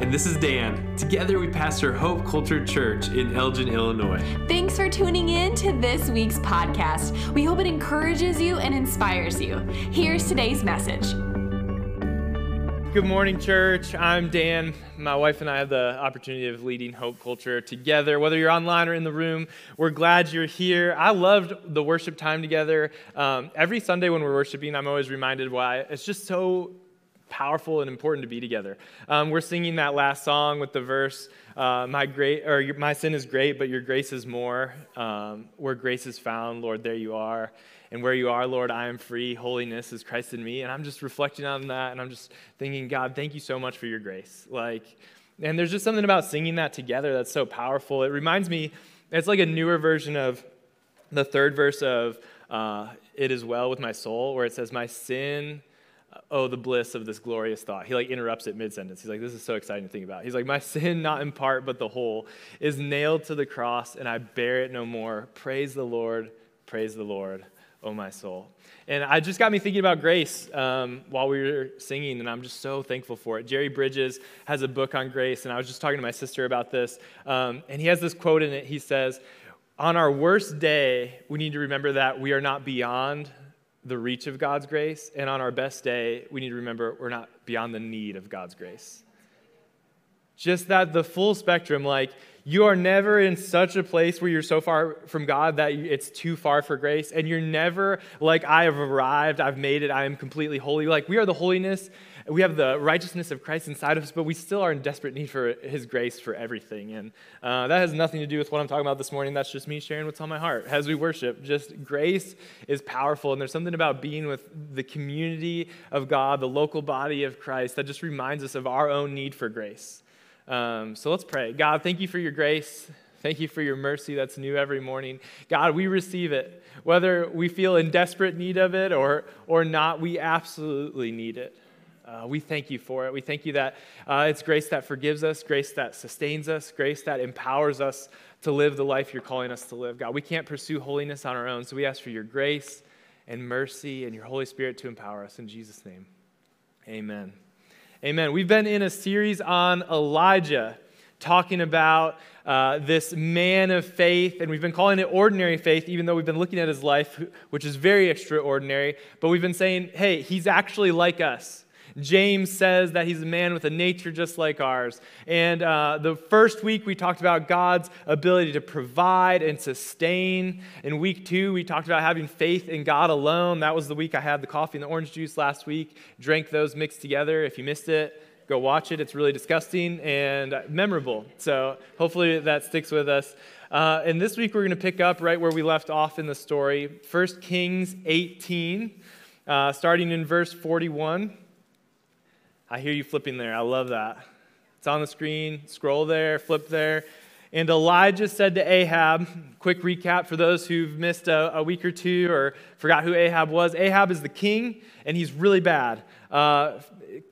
And this is Dan. Together we pastor Hope Culture Church in Elgin, Illinois. Thanks for tuning in to this week's podcast. We hope it encourages you and inspires you. Here's today's message. Good morning, church. I'm Dan. My wife and I have the opportunity of leading Hope Culture together. Whether you're online or in the room, we're glad you're here. I loved the worship time together. Um, every Sunday when we're worshiping, I'm always reminded why it's just so powerful and important to be together. Um, we're singing that last song with the verse, uh, "My great or my sin is great, but your grace is more." Um, where grace is found, Lord, there you are. And where you are, Lord, I am free. Holiness is Christ in me. And I'm just reflecting on that, and I'm just thinking, God, thank you so much for your grace. Like, and there's just something about singing that together that's so powerful. It reminds me, it's like a newer version of the third verse of uh, "It is well with my soul," where it says, "My sin." Oh, the bliss of this glorious thought. He like interrupts it mid sentence. He's like, this is so exciting to think about. He's like, my sin, not in part, but the whole, is nailed to the cross, and I bear it no more. Praise the Lord, praise the Lord, oh my soul. And I just got me thinking about grace um, while we were singing, and I'm just so thankful for it. Jerry Bridges has a book on grace, and I was just talking to my sister about this, um, and he has this quote in it. He says, on our worst day, we need to remember that we are not beyond the reach of God's grace. And on our best day, we need to remember we're not beyond the need of God's grace. Just that the full spectrum, like you are never in such a place where you're so far from God that it's too far for grace. And you're never like, I have arrived, I've made it, I am completely holy. Like we are the holiness we have the righteousness of Christ inside of us, but we still are in desperate need for His grace for everything. And uh, that has nothing to do with what I'm talking about this morning. That's just me sharing what's on my heart as we worship. Just grace is powerful, and there's something about being with the community of God, the local body of Christ, that just reminds us of our own need for grace. Um, so let's pray. God, thank you for your grace. Thank you for your mercy that's new every morning. God, we receive it. Whether we feel in desperate need of it or, or not, we absolutely need it. Uh, we thank you for it. We thank you that uh, it's grace that forgives us, grace that sustains us, grace that empowers us to live the life you're calling us to live. God, we can't pursue holiness on our own, so we ask for your grace and mercy and your Holy Spirit to empower us. In Jesus' name, amen. Amen. We've been in a series on Elijah, talking about uh, this man of faith, and we've been calling it ordinary faith, even though we've been looking at his life, which is very extraordinary. But we've been saying, hey, he's actually like us. James says that he's a man with a nature just like ours. And uh, the first week we talked about God's ability to provide and sustain. In week two, we talked about having faith in God alone. That was the week I had the coffee and the orange juice last week. Drank those mixed together. If you missed it, go watch it. It's really disgusting and memorable. So hopefully that sticks with us. Uh, and this week we're going to pick up right where we left off in the story 1 Kings 18, uh, starting in verse 41. I hear you flipping there. I love that. It's on the screen. Scroll there, flip there. And Elijah said to Ahab, quick recap for those who've missed a, a, week or two or forgot who Ahab was. Ahab is the king, and he's really bad. Uh,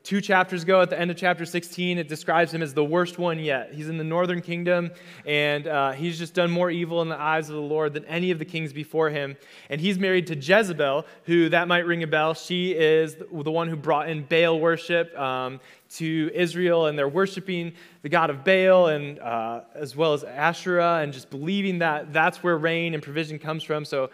two chapters ago, at the end of chapter 16, it describes him as the worst one yet. He's in the northern kingdom, and uh, he's just done more evil in the eyes of the Lord than any of the kings before him. And he's married to Jezebel, who that might ring a bell. She is the one who brought in Baal worship um, to Israel, and they're worshiping the god of Baal and uh, as well as Asherah, and just believing that that's where rain and provision comes from. So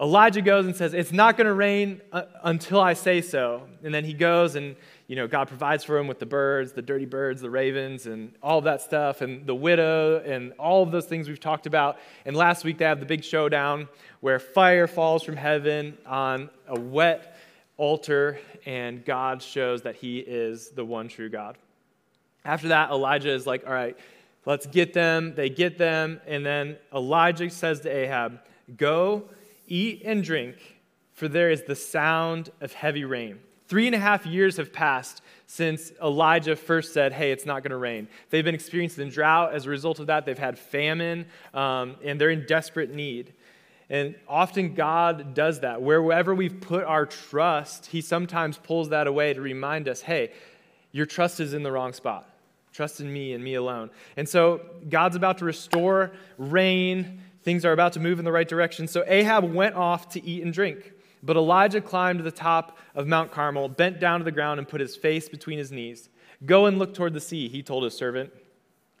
Elijah goes and says, It's not going to rain uh, until I say so. And then he goes and you know, God provides for him with the birds, the dirty birds, the ravens, and all of that stuff, and the widow, and all of those things we've talked about. And last week they have the big showdown where fire falls from heaven on a wet altar, and God shows that he is the one true God. After that, Elijah is like, all right, let's get them. They get them. And then Elijah says to Ahab, go, eat and drink, for there is the sound of heavy rain. Three and a half years have passed since Elijah first said, Hey, it's not going to rain. They've been experiencing drought. As a result of that, they've had famine, um, and they're in desperate need. And often God does that. Wherever we've put our trust, He sometimes pulls that away to remind us, Hey, your trust is in the wrong spot. Trust in me and me alone. And so God's about to restore rain. Things are about to move in the right direction. So Ahab went off to eat and drink. But Elijah climbed to the top of Mount Carmel, bent down to the ground, and put his face between his knees. Go and look toward the sea, he told his servant.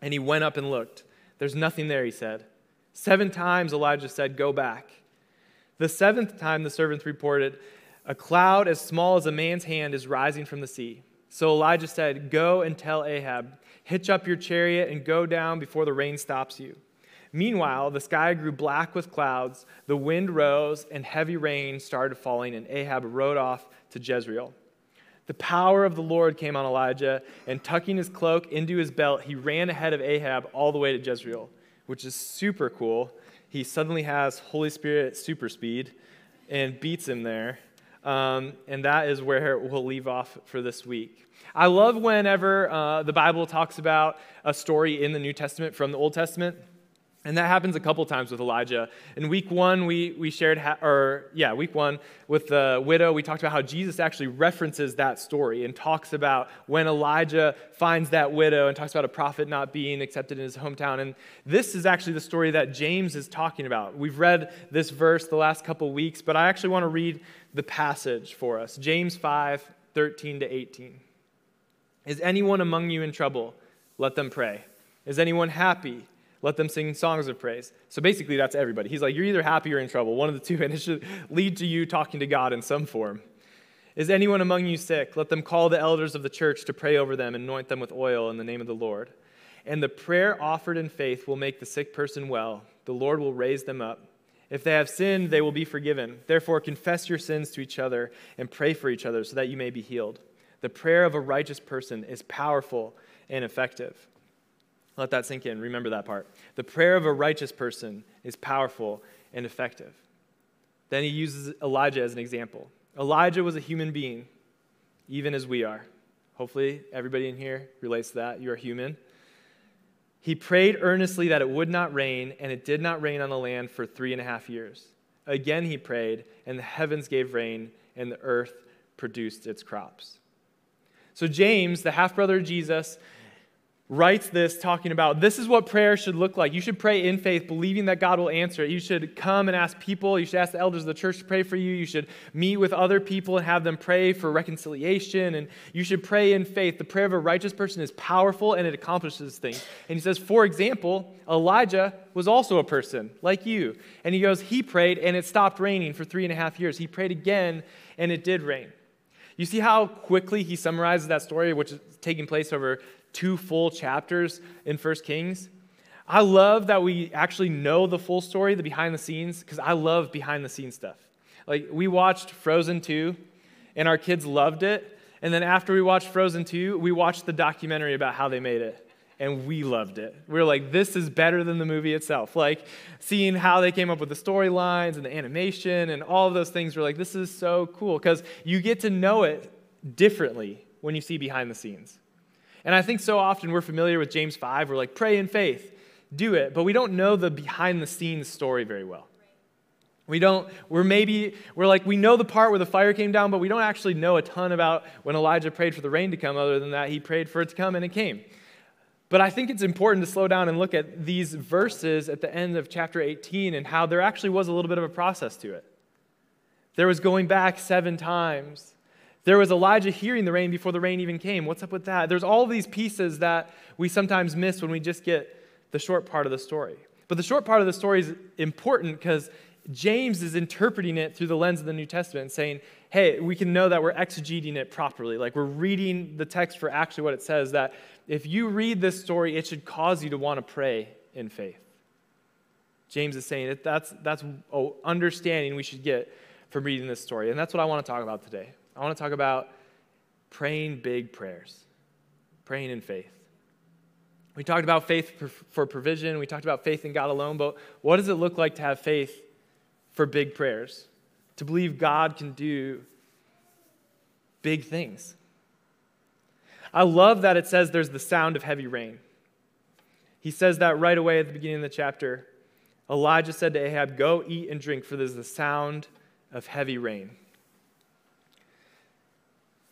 And he went up and looked. There's nothing there, he said. Seven times Elijah said, Go back. The seventh time the servant reported, A cloud as small as a man's hand is rising from the sea. So Elijah said, Go and tell Ahab, hitch up your chariot and go down before the rain stops you. Meanwhile, the sky grew black with clouds, the wind rose, and heavy rain started falling, and Ahab rode off to Jezreel. The power of the Lord came on Elijah, and tucking his cloak into his belt, he ran ahead of Ahab all the way to Jezreel, which is super cool. He suddenly has Holy Spirit super speed and beats him there. Um, and that is where we'll leave off for this week. I love whenever uh, the Bible talks about a story in the New Testament from the Old Testament. And that happens a couple times with Elijah. In week one, we, we shared, ha- or yeah, week one with the widow, we talked about how Jesus actually references that story and talks about when Elijah finds that widow and talks about a prophet not being accepted in his hometown. And this is actually the story that James is talking about. We've read this verse the last couple weeks, but I actually want to read the passage for us James 5 13 to 18. Is anyone among you in trouble? Let them pray. Is anyone happy? Let them sing songs of praise. So basically, that's everybody. He's like, you're either happy or in trouble, one of the two, and it should lead to you talking to God in some form. Is anyone among you sick? Let them call the elders of the church to pray over them and anoint them with oil in the name of the Lord. And the prayer offered in faith will make the sick person well. The Lord will raise them up. If they have sinned, they will be forgiven. Therefore, confess your sins to each other and pray for each other so that you may be healed. The prayer of a righteous person is powerful and effective. Let that sink in. Remember that part. The prayer of a righteous person is powerful and effective. Then he uses Elijah as an example. Elijah was a human being, even as we are. Hopefully, everybody in here relates to that. You are human. He prayed earnestly that it would not rain, and it did not rain on the land for three and a half years. Again, he prayed, and the heavens gave rain, and the earth produced its crops. So, James, the half brother of Jesus, writes this talking about this is what prayer should look like. You should pray in faith, believing that God will answer it. You should come and ask people. You should ask the elders of the church to pray for you. You should meet with other people and have them pray for reconciliation. And you should pray in faith. The prayer of a righteous person is powerful and it accomplishes things. And he says, for example, Elijah was also a person like you. And he goes, he prayed and it stopped raining for three and a half years. He prayed again and it did rain. You see how quickly he summarizes that story, which is taking place over two full chapters in First Kings. I love that we actually know the full story, the behind the scenes, because I love behind the scenes stuff. Like, we watched Frozen 2, and our kids loved it. And then after we watched Frozen 2, we watched the documentary about how they made it. And we loved it. We are like, this is better than the movie itself. Like, seeing how they came up with the storylines and the animation and all of those things, we're like, this is so cool. Because you get to know it differently when you see behind the scenes. And I think so often we're familiar with James 5. We're like, pray in faith, do it. But we don't know the behind the scenes story very well. We don't, we're maybe, we're like, we know the part where the fire came down, but we don't actually know a ton about when Elijah prayed for the rain to come, other than that he prayed for it to come and it came. But I think it's important to slow down and look at these verses at the end of chapter 18 and how there actually was a little bit of a process to it. There was going back seven times there was Elijah hearing the rain before the rain even came. What's up with that? There's all these pieces that we sometimes miss when we just get the short part of the story. But the short part of the story is important because James is interpreting it through the lens of the New Testament, saying, hey, we can know that we're exegeting it properly. Like we're reading the text for actually what it says, that if you read this story, it should cause you to want to pray in faith. James is saying that that's, that's understanding we should get from reading this story. And that's what I want to talk about today. I want to talk about praying big prayers, praying in faith. We talked about faith for provision, we talked about faith in God alone, but what does it look like to have faith for big prayers? To believe God can do big things. I love that it says there's the sound of heavy rain. He says that right away at the beginning of the chapter. Elijah said to Ahab, Go eat and drink, for there's the sound of heavy rain.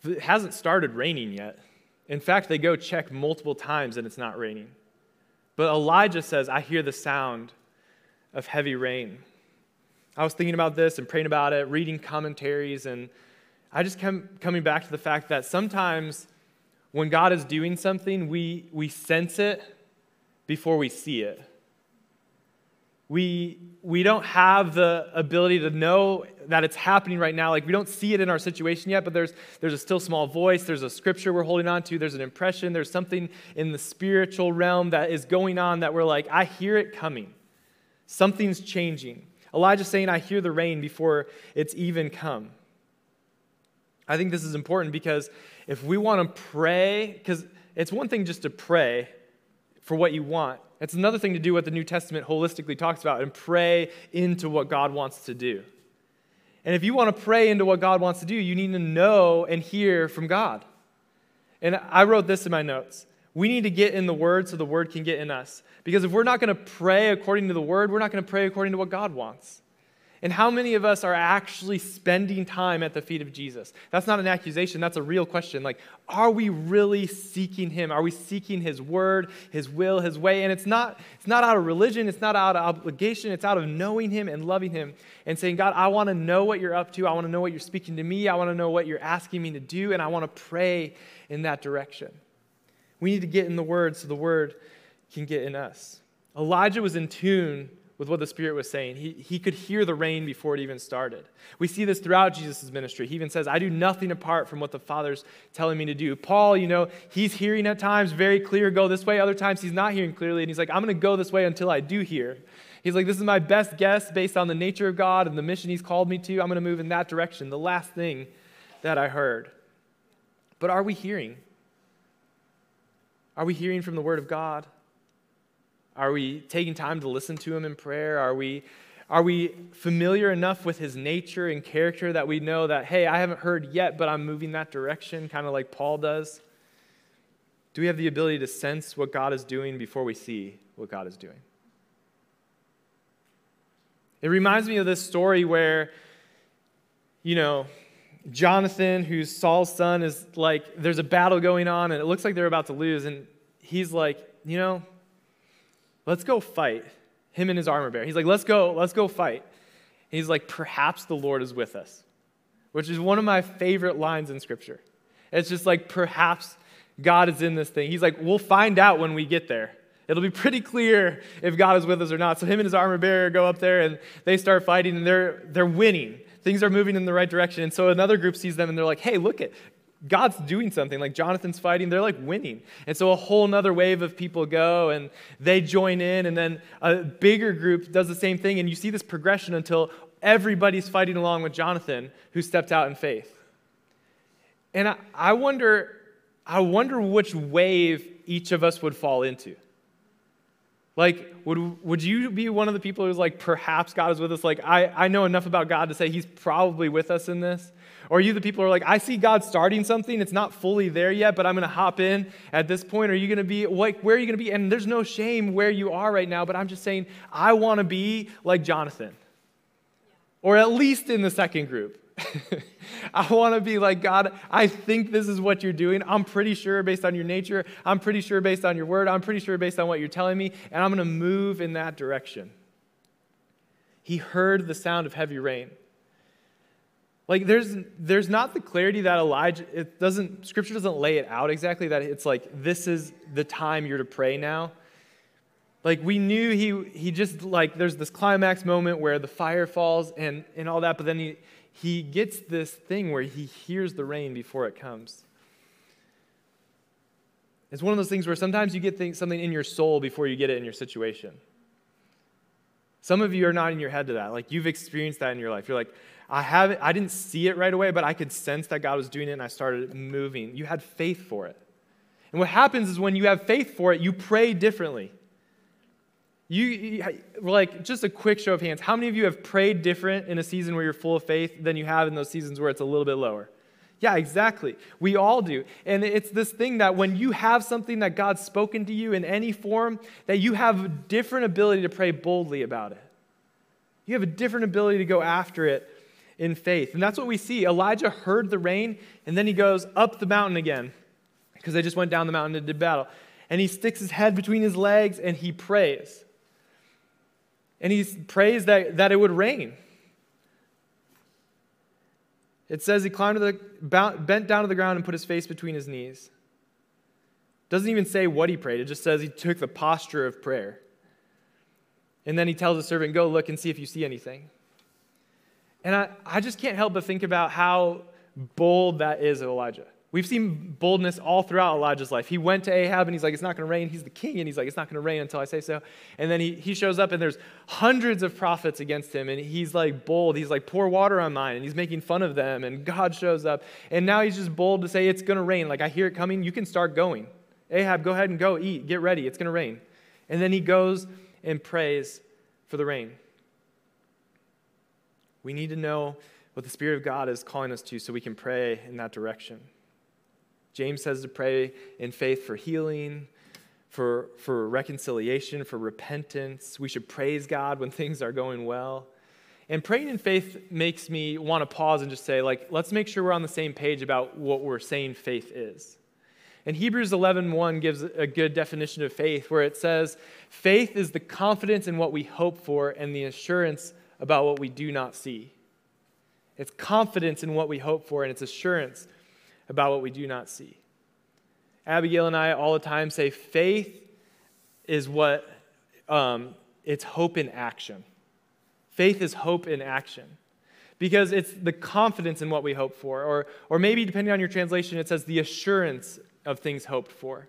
It hasn't started raining yet. In fact, they go check multiple times and it's not raining. But Elijah says, I hear the sound of heavy rain. I was thinking about this and praying about it, reading commentaries, and I just kept coming back to the fact that sometimes when God is doing something, we, we sense it before we see it. We, we don't have the ability to know that it's happening right now. Like, we don't see it in our situation yet, but there's, there's a still small voice. There's a scripture we're holding on to. There's an impression. There's something in the spiritual realm that is going on that we're like, I hear it coming. Something's changing. Elijah's saying, I hear the rain before it's even come. I think this is important because if we want to pray, because it's one thing just to pray for what you want, it's another thing to do what the New Testament holistically talks about and pray into what God wants to do. And if you want to pray into what God wants to do, you need to know and hear from God. And I wrote this in my notes. We need to get in the Word so the Word can get in us. Because if we're not going to pray according to the Word, we're not going to pray according to what God wants. And how many of us are actually spending time at the feet of Jesus? That's not an accusation, that's a real question. Like, are we really seeking him? Are we seeking his word, his will, his way? And it's not it's not out of religion, it's not out of obligation, it's out of knowing him and loving him and saying, "God, I want to know what you're up to. I want to know what you're speaking to me. I want to know what you're asking me to do, and I want to pray in that direction." We need to get in the word so the word can get in us. Elijah was in tune with what the Spirit was saying. He, he could hear the rain before it even started. We see this throughout Jesus' ministry. He even says, I do nothing apart from what the Father's telling me to do. Paul, you know, he's hearing at times very clear, go this way. Other times he's not hearing clearly, and he's like, I'm going to go this way until I do hear. He's like, this is my best guess based on the nature of God and the mission he's called me to. I'm going to move in that direction. The last thing that I heard. But are we hearing? Are we hearing from the Word of God? Are we taking time to listen to him in prayer? Are we, are we familiar enough with his nature and character that we know that, hey, I haven't heard yet, but I'm moving that direction, kind of like Paul does? Do we have the ability to sense what God is doing before we see what God is doing? It reminds me of this story where, you know, Jonathan, who's Saul's son, is like, there's a battle going on and it looks like they're about to lose. And he's like, you know, let's go fight. Him and his armor bearer. He's like, let's go, let's go fight. He's like, perhaps the Lord is with us, which is one of my favorite lines in Scripture. It's just like, perhaps God is in this thing. He's like, we'll find out when we get there. It'll be pretty clear if God is with us or not. So him and his armor bearer go up there and they start fighting and they're, they're winning. Things are moving in the right direction. And so another group sees them and they're like, hey, look at God's doing something. Like Jonathan's fighting, they're like winning. And so a whole nother wave of people go and they join in, and then a bigger group does the same thing. And you see this progression until everybody's fighting along with Jonathan, who stepped out in faith. And I, I wonder, I wonder which wave each of us would fall into. Like, would, would you be one of the people who's like, perhaps God is with us? Like, I, I know enough about God to say he's probably with us in this. Or are you the people who are like, I see God starting something, it's not fully there yet, but I'm to hop in at this point? Are you to be, like, where are you to be? And there's no shame where you are right now, but I'm just saying, I want to be like Jonathan. Or at least in the second group. I want to be like, God, I think this is what you're doing. I'm pretty sure based on your nature. I'm pretty sure based on your word. I'm pretty sure based on what you're telling me. And I'm going to move in that direction. He heard the sound of heavy rain. Like there's there's not the clarity that Elijah it doesn't scripture doesn't lay it out exactly that it's like this is the time you're to pray now. Like we knew he he just like there's this climax moment where the fire falls and and all that, but then he he gets this thing where he hears the rain before it comes. It's one of those things where sometimes you get things, something in your soul before you get it in your situation. Some of you are not in your head to that. Like you've experienced that in your life. You're like, I haven't, I didn't see it right away, but I could sense that God was doing it and I started moving. You had faith for it. And what happens is when you have faith for it, you pray differently. You, like, just a quick show of hands. How many of you have prayed different in a season where you're full of faith than you have in those seasons where it's a little bit lower? Yeah, exactly. We all do. And it's this thing that when you have something that God's spoken to you in any form, that you have a different ability to pray boldly about it. You have a different ability to go after it in faith. And that's what we see. Elijah heard the rain, and then he goes up the mountain again because they just went down the mountain did battle. And he sticks his head between his legs and he prays and he prays that, that it would rain. It says he climbed to the, bent down to the ground and put his face between his knees. Doesn't even say what he prayed, it just says he took the posture of prayer. And then he tells the servant, Go look and see if you see anything. And I, I just can't help but think about how bold that is of Elijah. We've seen boldness all throughout Elijah's life. He went to Ahab and he's like, It's not going to rain. He's the king and he's like, It's not going to rain until I say so. And then he, he shows up and there's hundreds of prophets against him and he's like bold. He's like, Pour water on mine. And he's making fun of them. And God shows up. And now he's just bold to say, It's going to rain. Like, I hear it coming. You can start going. Ahab, go ahead and go eat. Get ready. It's going to rain. And then he goes and prays for the rain. We need to know what the Spirit of God is calling us to so we can pray in that direction. James says to pray in faith for healing, for, for reconciliation, for repentance. We should praise God when things are going well. And praying in faith makes me want to pause and just say, like, let's make sure we're on the same page about what we're saying faith is. And Hebrews 11:1 gives a good definition of faith where it says, "Faith is the confidence in what we hope for and the assurance about what we do not see." It's confidence in what we hope for and it's assurance about what we do not see. Abigail and I all the time say faith is what um, it's hope in action. Faith is hope in action because it's the confidence in what we hope for, or, or maybe depending on your translation, it says the assurance of things hoped for.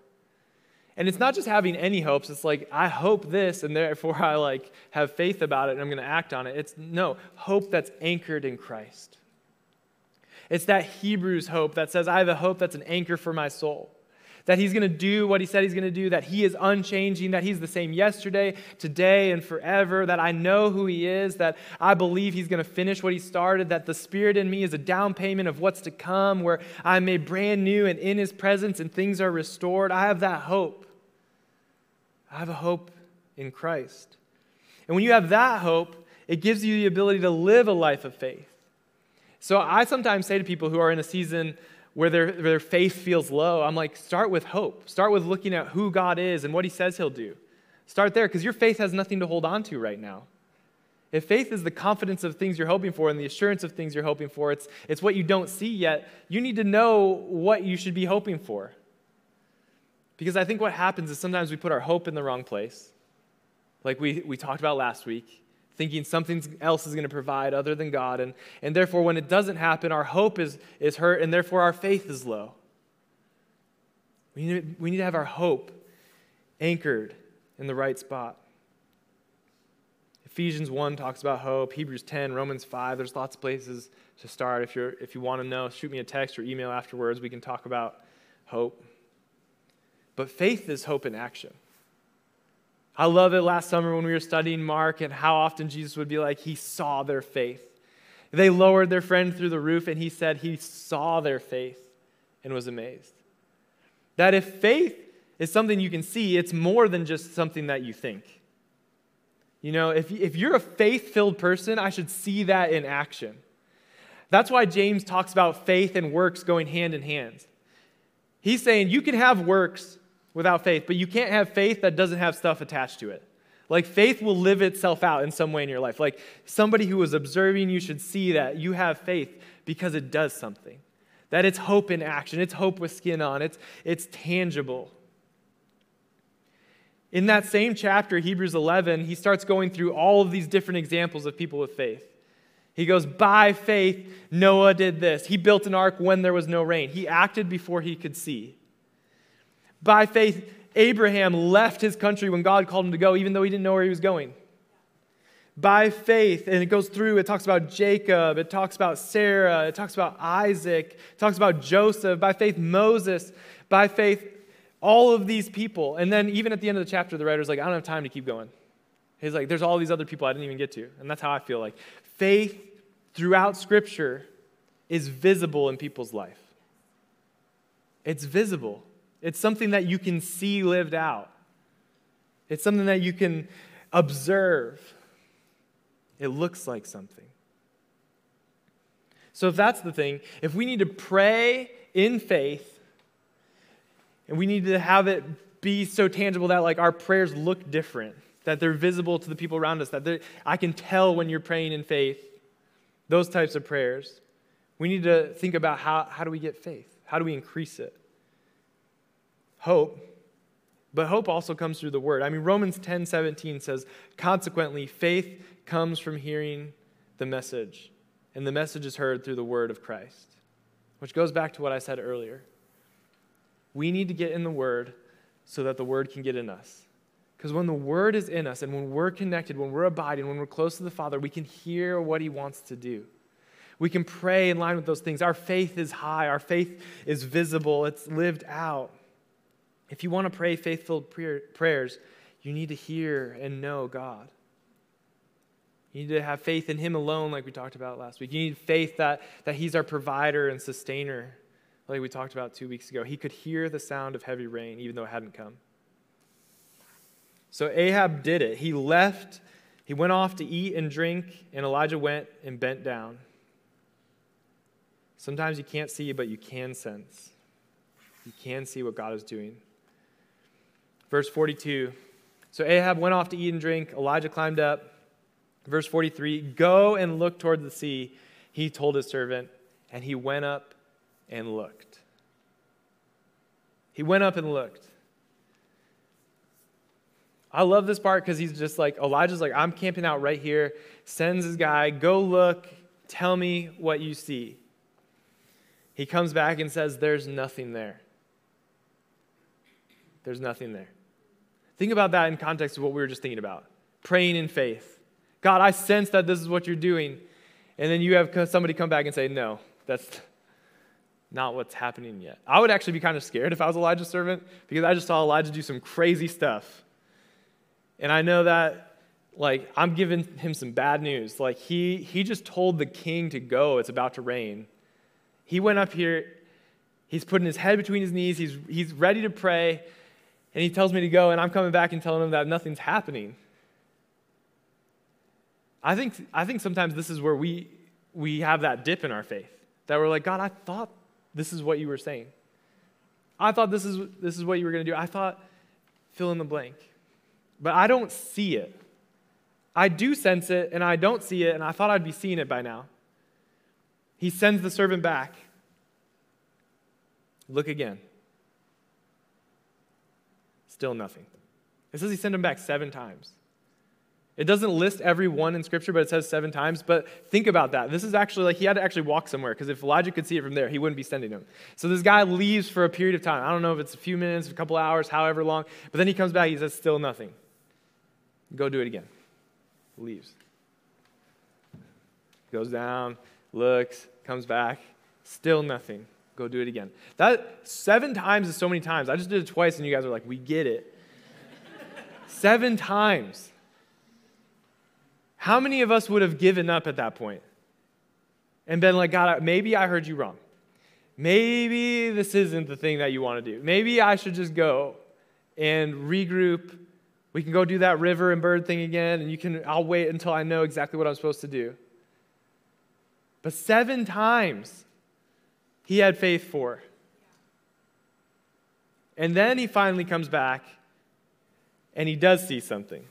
And it's not just having any hopes. It's like, I hope this, and therefore I like have faith about it and I'm going to act on it. It's no, hope that's anchored in Christ. It's that Hebrews hope that says, I have a hope that's an anchor for my soul. That he's going to do what he said he's going to do, that he is unchanging, that he's the same yesterday, today, and forever, that I know who he is, that I believe he's going to finish what he started, that the Spirit in me is a down payment of what's to come, where I'm made brand new and in his presence and things are restored. I have that hope. I have a hope in Christ. And when you have that hope, it gives you the ability to live a life of faith. So I sometimes say to people who are in a season where their, their faith feels low, I'm like, start with hope. Start with looking at who God is and what He says He'll do. Start there because your faith has nothing to hold on to right now. If faith is the confidence of things you're hoping for and the assurance of things you're hoping for, it's, it's what you don't see yet, you need to know what you should be hoping for. Because I think what happens is sometimes we put our hope in the wrong place, like we, we talked about last week, thinking something else is going to provide other than God. And, and therefore, when it doesn't happen, our hope is, is hurt, and therefore our faith is low. We need, we need to have our hope anchored in the right spot. Ephesians 1 talks about hope, Hebrews 10, Romans 5. There's lots of places to start. If, you're, if you want to know, shoot me a text or email afterwards. We can talk about hope. But faith is hope in action. I love it last summer when we were studying Mark and how often Jesus would be like, He saw their faith. They lowered their friend through the roof and He said He saw their faith and was amazed. That if faith is something you can see, it's more than just something that you think. You know, if, if you're a faith filled person, I should see that in action. That's why James talks about faith and works going hand in hand. He's saying you can have works without faith, but you can't have faith that doesn't have stuff attached to it. Like faith will live itself out in some way in your life. Like somebody who is observing you should see that you have faith because it does something. That it's hope in action, it's hope with skin on, it's, it's tangible. In that same chapter, Hebrews 11, he starts going through all of these different examples of people with faith. He goes, By faith, Noah did this. He built an ark when there was no rain. He acted before he could see. By faith, Abraham left his country when God called him to go, even though he didn't know where he was going. By faith, and it goes through, it talks about Jacob, it talks about Sarah, it talks about Isaac, it talks about Joseph. By faith, Moses. By faith, all of these people. And then even at the end of the chapter, the writer's like, I don't have time to keep going. He's like, there's all these other people I didn't even get to. And that's how I feel like. Faith throughout Scripture is visible in people's life. It's visible. It's something that you can see lived out, it's something that you can observe. It looks like something. So, if that's the thing, if we need to pray in faith, and we need to have it be so tangible that like our prayers look different, that they're visible to the people around us, that I can tell when you're praying in faith, those types of prayers. We need to think about how, how do we get faith? How do we increase it? Hope. But hope also comes through the word. I mean, Romans 10 17 says, consequently, faith comes from hearing the message, and the message is heard through the word of Christ. Which goes back to what I said earlier. We need to get in the word so that the word can get in us. Because when the word is in us and when we're connected, when we're abiding, when we're close to the Father, we can hear what he wants to do. We can pray in line with those things. Our faith is high, our faith is visible, it's lived out. If you want to pray faithful prayers, you need to hear and know God. You need to have faith in Him alone, like we talked about last week. You need faith that, that He's our provider and sustainer, like we talked about two weeks ago. He could hear the sound of heavy rain, even though it hadn't come. So Ahab did it. He left, he went off to eat and drink, and Elijah went and bent down. Sometimes you can't see, but you can sense. You can see what God is doing. Verse 42 So Ahab went off to eat and drink. Elijah climbed up. Verse 43 Go and look toward the sea, he told his servant, and he went up and looked. He went up and looked. I love this part because he's just like, Elijah's like, I'm camping out right here, sends his guy, go look, tell me what you see. He comes back and says, There's nothing there. There's nothing there. Think about that in context of what we were just thinking about praying in faith. God, I sense that this is what you're doing. And then you have somebody come back and say, No, that's not what's happening yet. I would actually be kind of scared if I was Elijah's servant because I just saw Elijah do some crazy stuff. And I know that, like, I'm giving him some bad news. Like, he, he just told the king to go, it's about to rain. He went up here, he's putting his head between his knees, he's, he's ready to pray, and he tells me to go, and I'm coming back and telling him that nothing's happening. I think, I think sometimes this is where we, we have that dip in our faith that we're like, God, I thought this is what you were saying. I thought this is, this is what you were going to do. I thought, fill in the blank but I don't see it. I do sense it, and I don't see it, and I thought I'd be seeing it by now. He sends the servant back. Look again. Still nothing. It says he sent him back seven times. It doesn't list every one in Scripture, but it says seven times. But think about that. This is actually like he had to actually walk somewhere because if Elijah could see it from there, he wouldn't be sending him. So this guy leaves for a period of time. I don't know if it's a few minutes, a couple hours, however long. But then he comes back, he says, still nothing. Go do it again. Leaves. Goes down, looks, comes back, still nothing. Go do it again. That seven times is so many times. I just did it twice, and you guys are like, we get it. seven times. How many of us would have given up at that point and been like, God, maybe I heard you wrong. Maybe this isn't the thing that you want to do. Maybe I should just go and regroup we can go do that river and bird thing again, and you can, I'll wait until I know exactly what I'm supposed to do. But seven times he had faith for. And then he finally comes back and he does see something.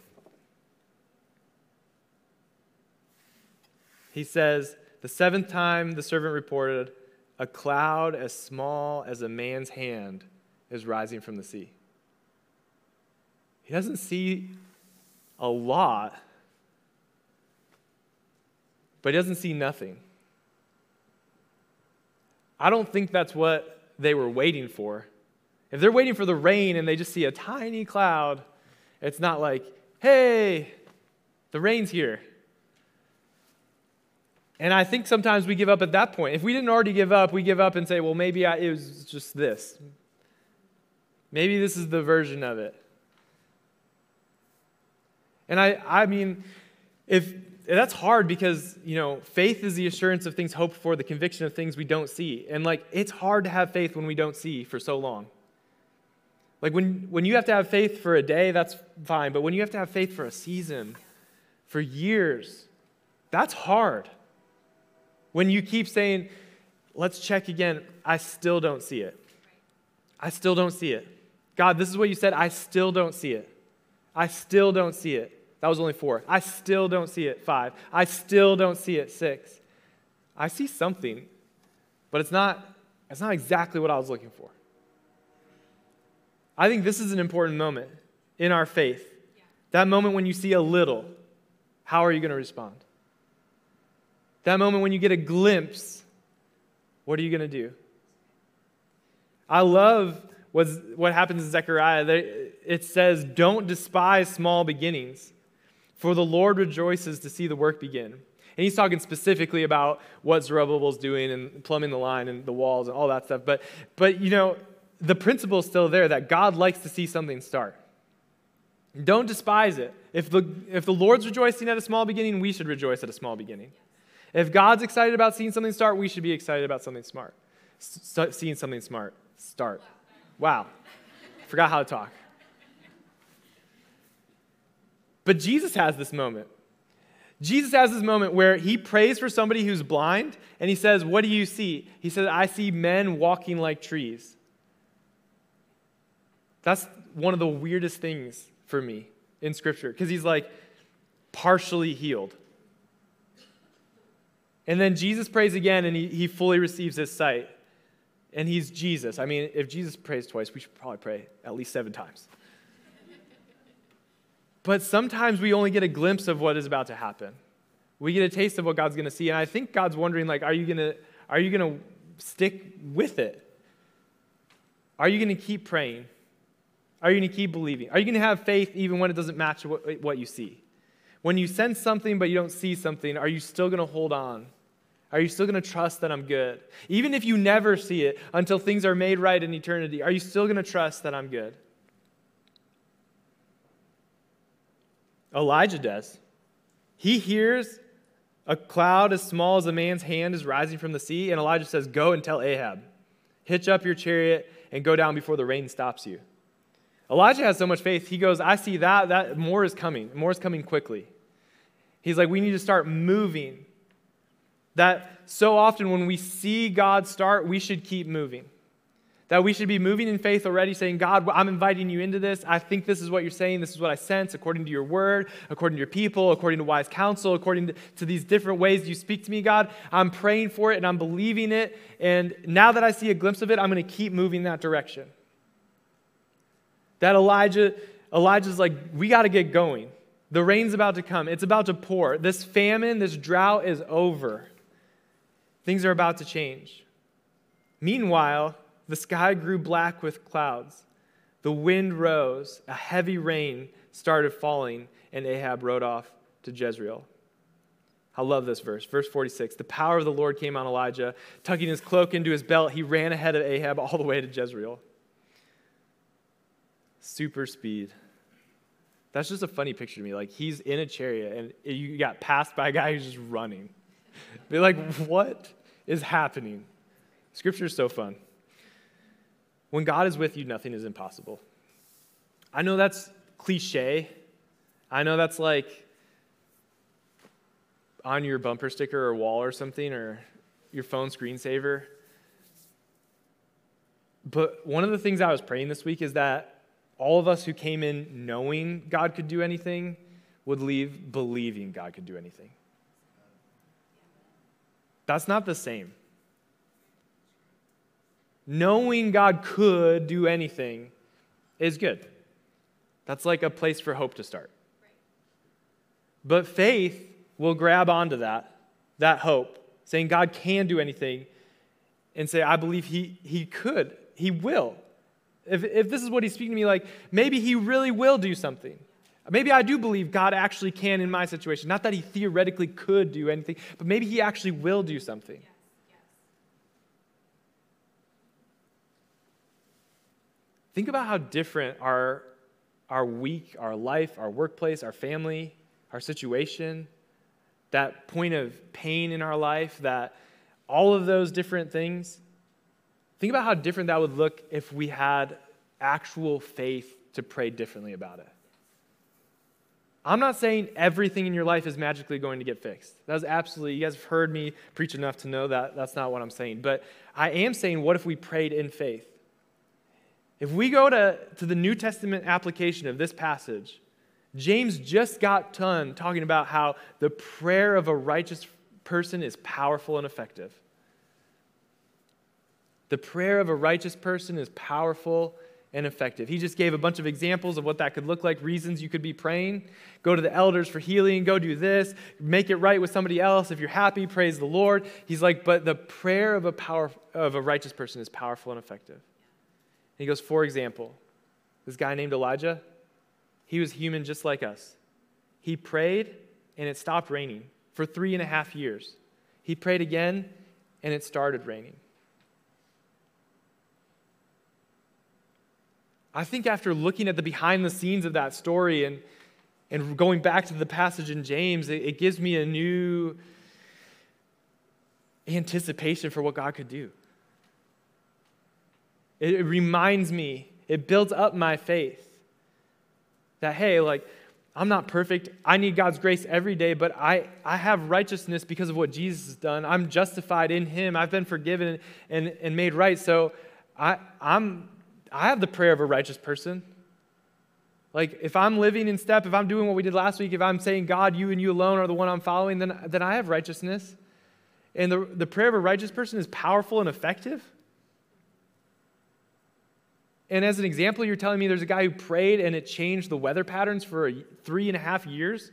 He says, The seventh time the servant reported, a cloud as small as a man's hand is rising from the sea. He doesn't see a lot, but he doesn't see nothing. I don't think that's what they were waiting for. If they're waiting for the rain and they just see a tiny cloud, it's not like, hey, the rain's here. And I think sometimes we give up at that point. If we didn't already give up, we give up and say, well, maybe I, it was just this. Maybe this is the version of it. And I, I mean, if that's hard because, you know, faith is the assurance of things hoped for, the conviction of things we don't see. And like, it's hard to have faith when we don't see for so long. Like, when, when you have to have faith for a day, that's fine. But when you have to have faith for a season, for years, that's hard. When you keep saying, let's check again, I still don't see it. I still don't see it. God, this is what you said, I still don't see it. I still don't see it. That was only four. I still don't see it. Five. I still don't see it. Six. I see something. but it's not, it's not exactly what I was looking for. I think this is an important moment in our faith. That moment when you see a little, how are you going to respond? That moment when you get a glimpse, what are you going to do? I love what happens in Zechariah. It says, Don't despise small beginnings, for the Lord rejoices to see the work begin. And he's talking specifically about what Zerubbabel's doing and plumbing the line and the walls and all that stuff. But, but you know, the principle is still there that God likes to see something start. Don't despise it. If the, if the Lord's rejoicing at a small beginning, we should rejoice at a small beginning. If God's excited about seeing something start, we should be excited about something smart. S- seeing something smart start. Wow. Forgot how to talk. But Jesus has this moment. Jesus has this moment where he prays for somebody who's blind and he says, What do you see? He says, I see men walking like trees. That's one of the weirdest things for me in Scripture because he's like partially healed. And then Jesus prays again and he, he fully receives his sight. And he's Jesus. I mean, if Jesus prays twice, we should probably pray at least seven times. But sometimes we only get a glimpse of what is about to happen. We get a taste of what God's going to see. And I think God's wondering, like, are you going to, are you going to stick with it? Are you going to keep praying? Are you going to keep believing? Are you going to have faith even when it doesn't match what, what you see? When you sense something but you don't see something, are you still going to hold on? Are you still going to trust that I'm good? Even if you never see it until things are made right in eternity, are you still going to trust that I'm good? Elijah does. He hears a cloud as small as a man's hand is rising from the sea, and Elijah says, Go and tell Ahab, hitch up your chariot and go down before the rain stops you. Elijah has so much faith, he goes, I see that, that more is coming. More is coming quickly. He's like, we need to start moving. That so often when we see God start, we should keep moving. That we should be moving in faith already, saying, God, I'm inviting you into this. I think this is what you're saying. This is what I sense according to your word, according to your people, according to wise counsel, according to, to these different ways you speak to me, God. I'm praying for it and I'm believing it. And now that I see a glimpse of it, I'm going to keep moving that direction. That Elijah, Elijah's like, we got to get going. The rain's about to come. It's about to pour. This famine, this drought is over. Things are about to change. Meanwhile, the sky grew black with clouds. The wind rose. A heavy rain started falling, and Ahab rode off to Jezreel. I love this verse. Verse 46 The power of the Lord came on Elijah. Tucking his cloak into his belt, he ran ahead of Ahab all the way to Jezreel super speed. That's just a funny picture to me. Like he's in a chariot and you got passed by a guy who's just running. Be like, what is happening? Scripture is so fun. When God is with you, nothing is impossible. I know that's cliche. I know that's like on your bumper sticker or wall or something or your phone screensaver. But one of the things I was praying this week is that all of us who came in knowing God could do anything would leave believing God could do anything. That's not the same. Knowing God could do anything is good. That's like a place for hope to start. But faith will grab onto that, that hope, saying God can do anything, and say, I believe He, he could, He will. If, if this is what he's speaking to me like, maybe he really will do something. Maybe I do believe God actually can in my situation. Not that he theoretically could do anything, but maybe he actually will do something. Think about how different our, our week, our life, our workplace, our family, our situation, that point of pain in our life, that all of those different things Think about how different that would look if we had actual faith to pray differently about it. I'm not saying everything in your life is magically going to get fixed. That's absolutely, you guys have heard me preach enough to know that that's not what I'm saying. But I am saying, what if we prayed in faith? If we go to, to the New Testament application of this passage, James just got done talking about how the prayer of a righteous person is powerful and effective. The prayer of a righteous person is powerful and effective. He just gave a bunch of examples of what that could look like, reasons you could be praying. Go to the elders for healing, go do this, make it right with somebody else. If you're happy, praise the Lord. He's like, but the prayer of a power of a righteous person is powerful and effective. He goes, for example, this guy named Elijah, he was human just like us. He prayed and it stopped raining for three and a half years. He prayed again and it started raining. I think after looking at the behind the scenes of that story and, and going back to the passage in James, it, it gives me a new anticipation for what God could do. It, reminds me, it builds up my faith that, hey, like, I'm not perfect. I need God's grace every day, but I, I have righteousness because of what Jesus has done. I'm justified in Him. I've been forgiven and, and made right. So I, I'm I have the prayer of a righteous person. Like, if I'm living in step, if I'm doing what we did last week, if I'm saying, God, you and you alone are the one I'm following, then, then I have righteousness. And the, the prayer of a righteous person is powerful and effective. And as an example, you're telling me there's a guy who prayed and it changed the weather patterns for three and a half years?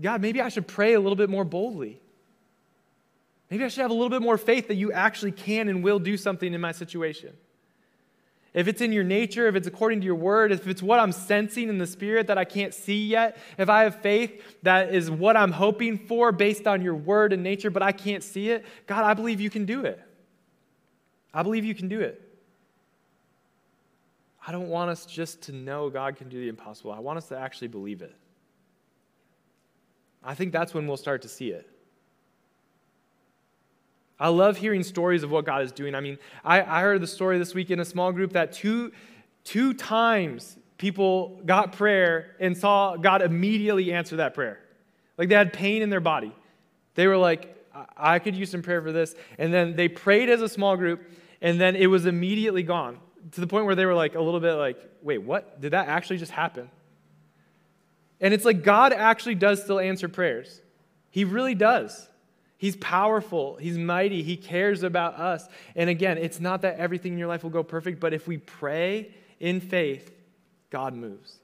God, maybe I should pray a little bit more boldly. Maybe I should have a little bit more faith that you actually can and will do something in my situation if it's in your nature, if it's according to your word, if it's what I'm sensing in the spirit that I can't see yet, if I have faith that is what I'm hoping for based on your word and nature, but I can't see it, God, I believe you can do it. I believe you can do it. I don't want us just to know God can do the impossible. I want us to actually believe it. I think that's when we'll start to see it. I love hearing stories of what God is doing. I mean, I, I heard the story this week in a small group that two, two times people got prayer and saw God immediately answer that prayer. Like they had pain in their body. They were like, I could use some prayer for this. And then they prayed as a small group, and then it was immediately gone to the point where they were like a little bit like, wait, what? Did that actually just happen? And it's like God actually does still answer prayers. He really does. He's powerful. He's mighty. He cares about us. And again, it's not that everything in your life will go perfect, but if we pray in faith, God moves.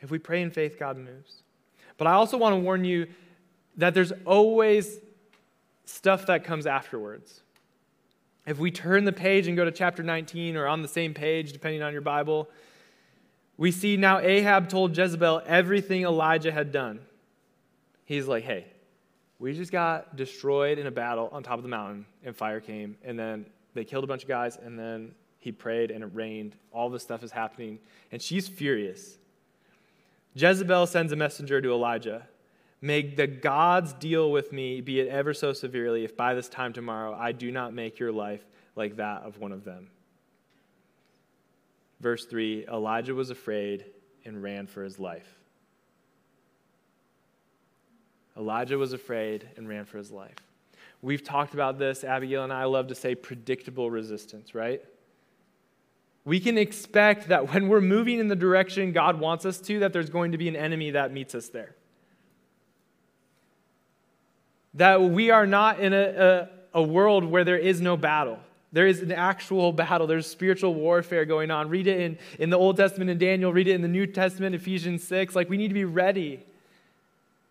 If we pray in faith, God moves. But I also want to warn you that there's always stuff that comes afterwards. If we turn the page and go to chapter 19 or on the same page, depending on your Bible, we see now Ahab told Jezebel everything Elijah had done. He's like, hey, we just got destroyed in a battle on top of the mountain, and fire came, and then they killed a bunch of guys, and then he prayed, and it rained. All this stuff is happening, and she's furious. Jezebel sends a messenger to Elijah. May the gods deal with me, be it ever so severely, if by this time tomorrow I do not make your life like that of one of them. Verse 3 Elijah was afraid and ran for his life. Elijah was afraid and ran for his life. We've talked about this. Abigail and I love to say predictable resistance, right? We can expect that when we're moving in the direction God wants us to, that there's going to be an enemy that meets us there. That we are not in a, a, a world where there is no battle. There is an actual battle. There's spiritual warfare going on. Read it in, in the Old Testament in Daniel, read it in the New Testament, Ephesians 6. Like, we need to be ready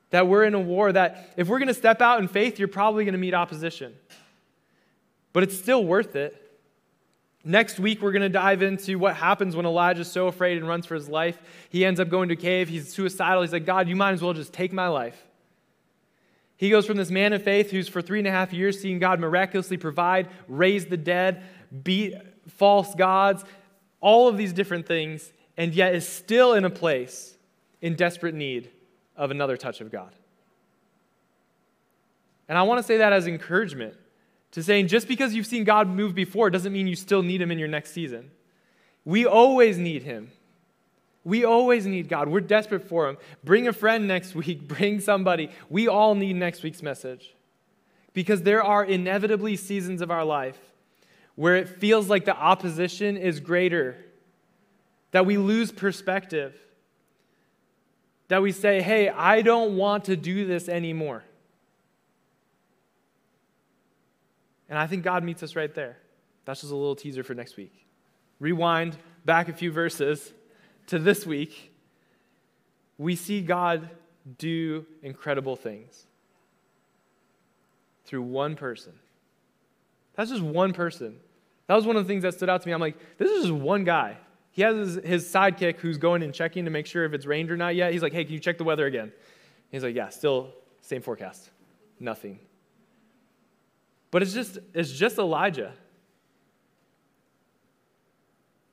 that we're in a war that if we're going to step out in faith, you're probably going to meet opposition. But it's still worth it. Next week, we're going to dive into what happens when Elijah's so afraid and runs for his life. He ends up going to a cave. He's suicidal. He's like, God, you might as well just take my life. He goes from this man of faith who's for three and a half years seeing God miraculously provide, raise the dead, beat false gods, all of these different things, and yet is still in a place in desperate need of another touch of God. And I want to say that as encouragement to saying just because you've seen God move before doesn't mean you still need Him in your next season. We always need Him. We always need God. We're desperate for Him. Bring a friend next week, bring somebody. We all need next week's message. Because there are inevitably seasons of our life where it feels like the opposition is greater, that we lose perspective that we say, hey, I don't want to do this anymore. And I think God meets us right there. That's just a little teaser for next week. Rewind back a few verses to this week. We see God do incredible things through one person. That's just one person. That was one of the things that stood out to me. I'm like, this is just one guy. He has his, his sidekick who's going and checking to make sure if it's rained or not yet. He's like, hey, can you check the weather again? He's like, yeah, still same forecast. Nothing. But it's just it's just Elijah.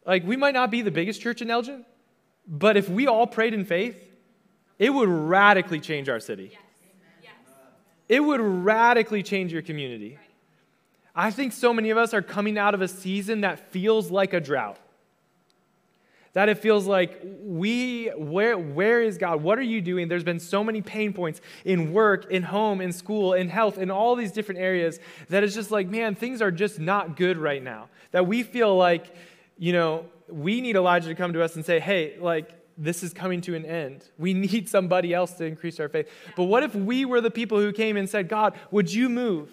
Like we might not be the biggest church in Elgin, but if we all prayed in faith, it would radically change our city. Yes. Yes. It would radically change your community. Right. I think so many of us are coming out of a season that feels like a drought. That it feels like we, where, where is God? What are you doing? There's been so many pain points in work, in home, in school, in health, in all these different areas that it's just like, man, things are just not good right now. That we feel like, you know, we need Elijah to come to us and say, hey, like, this is coming to an end. We need somebody else to increase our faith. But what if we were the people who came and said, God, would you move?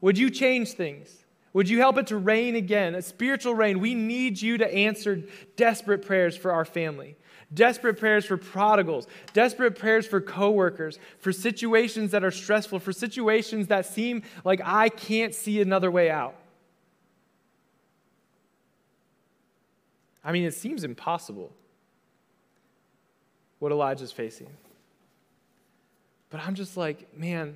Would you change things? Would you help it to rain again, a spiritual rain? We need you to answer desperate prayers for our family, desperate prayers for prodigals, desperate prayers for coworkers, for situations that are stressful, for situations that seem like I can't see another way out. I mean, it seems impossible what Elijah's facing. But I'm just like, man,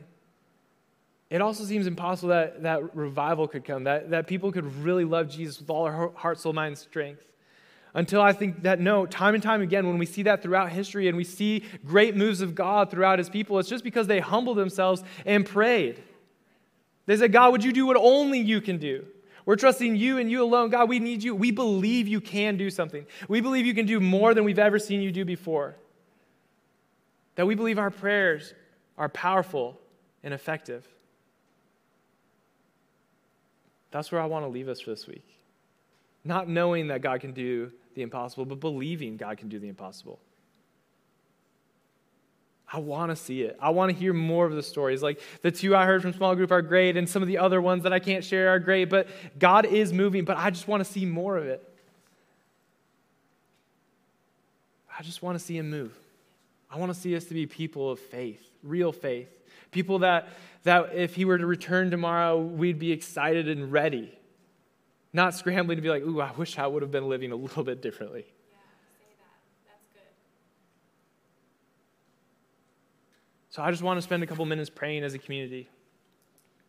it also seems impossible that, that revival could come, that, that people could really love Jesus with all their heart, soul, mind, strength. Until I think that no, time and time again, when we see that throughout history and we see great moves of God throughout his people, it's just because they humbled themselves and prayed. They said, God, would you do what only you can do? We're trusting you and you alone. God, we need you. We believe you can do something. We believe you can do more than we've ever seen you do before. That we believe our prayers are powerful and effective. That's where I want to leave us for this week. Not knowing that God can do the impossible, but believing God can do the impossible. I want to see it. I want to hear more of the stories. Like the two I heard from small group are great, and some of the other ones that I can't share are great, but God is moving, but I just want to see more of it. I just want to see Him move. I want to see us to be people of faith, real faith. People that, that if He were to return tomorrow, we'd be excited and ready. Not scrambling to be like, ooh, I wish I would have been living a little bit differently. So I just want to spend a couple minutes praying as a community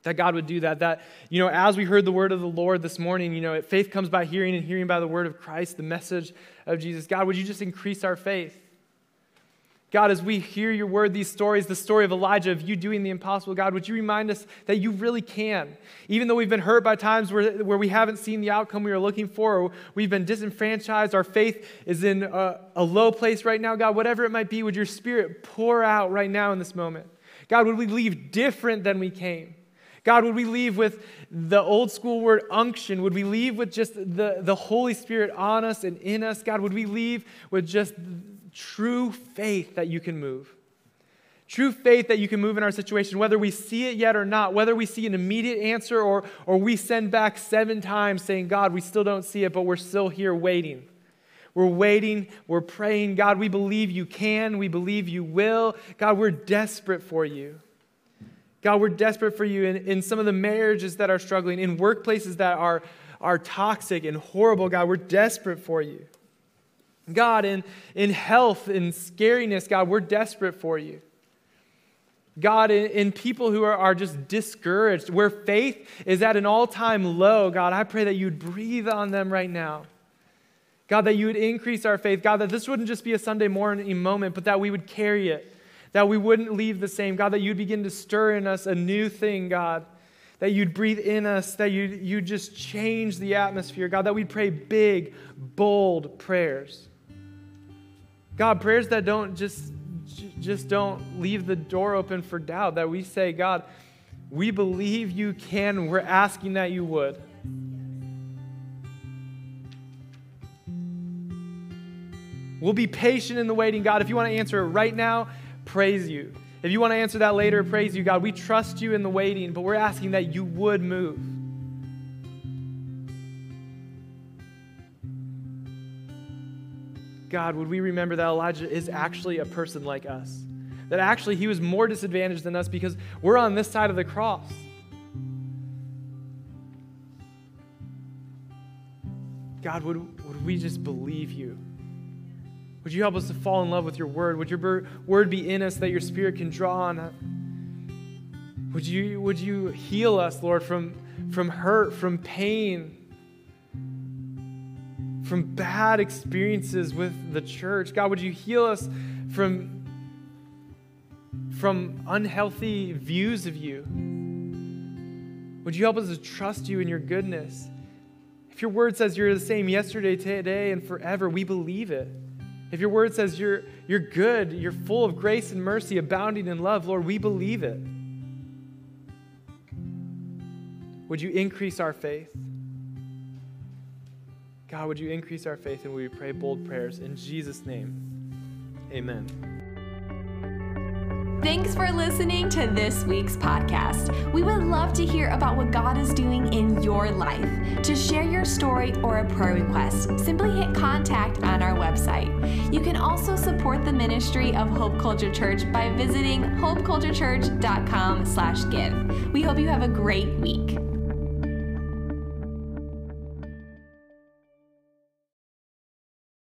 that God would do that. That, you know, as we heard the word of the Lord this morning, you know, faith comes by hearing and hearing by the word of Christ, the message of Jesus. God, would you just increase our faith? God, as we hear your word, these stories, the story of Elijah, of you doing the impossible, God, would you remind us that you really can? Even though we've been hurt by times where, where we haven't seen the outcome we were looking for, or we've been disenfranchised, our faith is in a, a low place right now, God, whatever it might be, would your spirit pour out right now in this moment? God, would we leave different than we came? God, would we leave with the old school word unction? Would we leave with just the, the Holy Spirit on us and in us? God, would we leave with just true faith that you can move. True faith that you can move in our situation, whether we see it yet or not, whether we see an immediate answer or, or we send back seven times saying, God, we still don't see it, but we're still here waiting. We're waiting, we're praying, God, we believe you can, we believe you will. God, we're desperate for you. God, we're desperate for you in, in some of the marriages that are struggling, in workplaces that are, are toxic and horrible. God, we're desperate for you. God, in, in health and scariness, God, we're desperate for you. God, in, in people who are, are just discouraged, where faith is at an all time low, God, I pray that you'd breathe on them right now. God, that you would increase our faith. God, that this wouldn't just be a Sunday morning moment, but that we would carry it, that we wouldn't leave the same. God, that you'd begin to stir in us a new thing, God, that you'd breathe in us, that you'd, you'd just change the atmosphere. God, that we'd pray big, bold prayers. God, prayers that don't just just don't leave the door open for doubt, that we say, God, we believe you can, we're asking that you would. We'll be patient in the waiting, God. If you want to answer it right now, praise you. If you want to answer that later, praise you, God. We trust you in the waiting, but we're asking that you would move. God, would we remember that Elijah is actually a person like us? That actually he was more disadvantaged than us because we're on this side of the cross. God, would, would we just believe you? Would you help us to fall in love with your word? Would your word be in us that your spirit can draw on? Would you, would you heal us, Lord, from, from hurt, from pain, from bad experiences with the church? God, would you heal us from, from unhealthy views of you? Would you help us to trust you in your goodness? If your word says you're the same yesterday, today, and forever, we believe it. If your word says you're, you're good, you're full of grace and mercy, abounding in love, Lord, we believe it. Would you increase our faith? God, would you increase our faith and we pray bold prayers in Jesus' name? Amen. Thanks for listening to this week's podcast. We would love to hear about what God is doing in your life. To share your story or a prayer request, simply hit contact on our website. You can also support the ministry of Hope Culture Church by visiting hopeculturechurch.com/give. We hope you have a great week.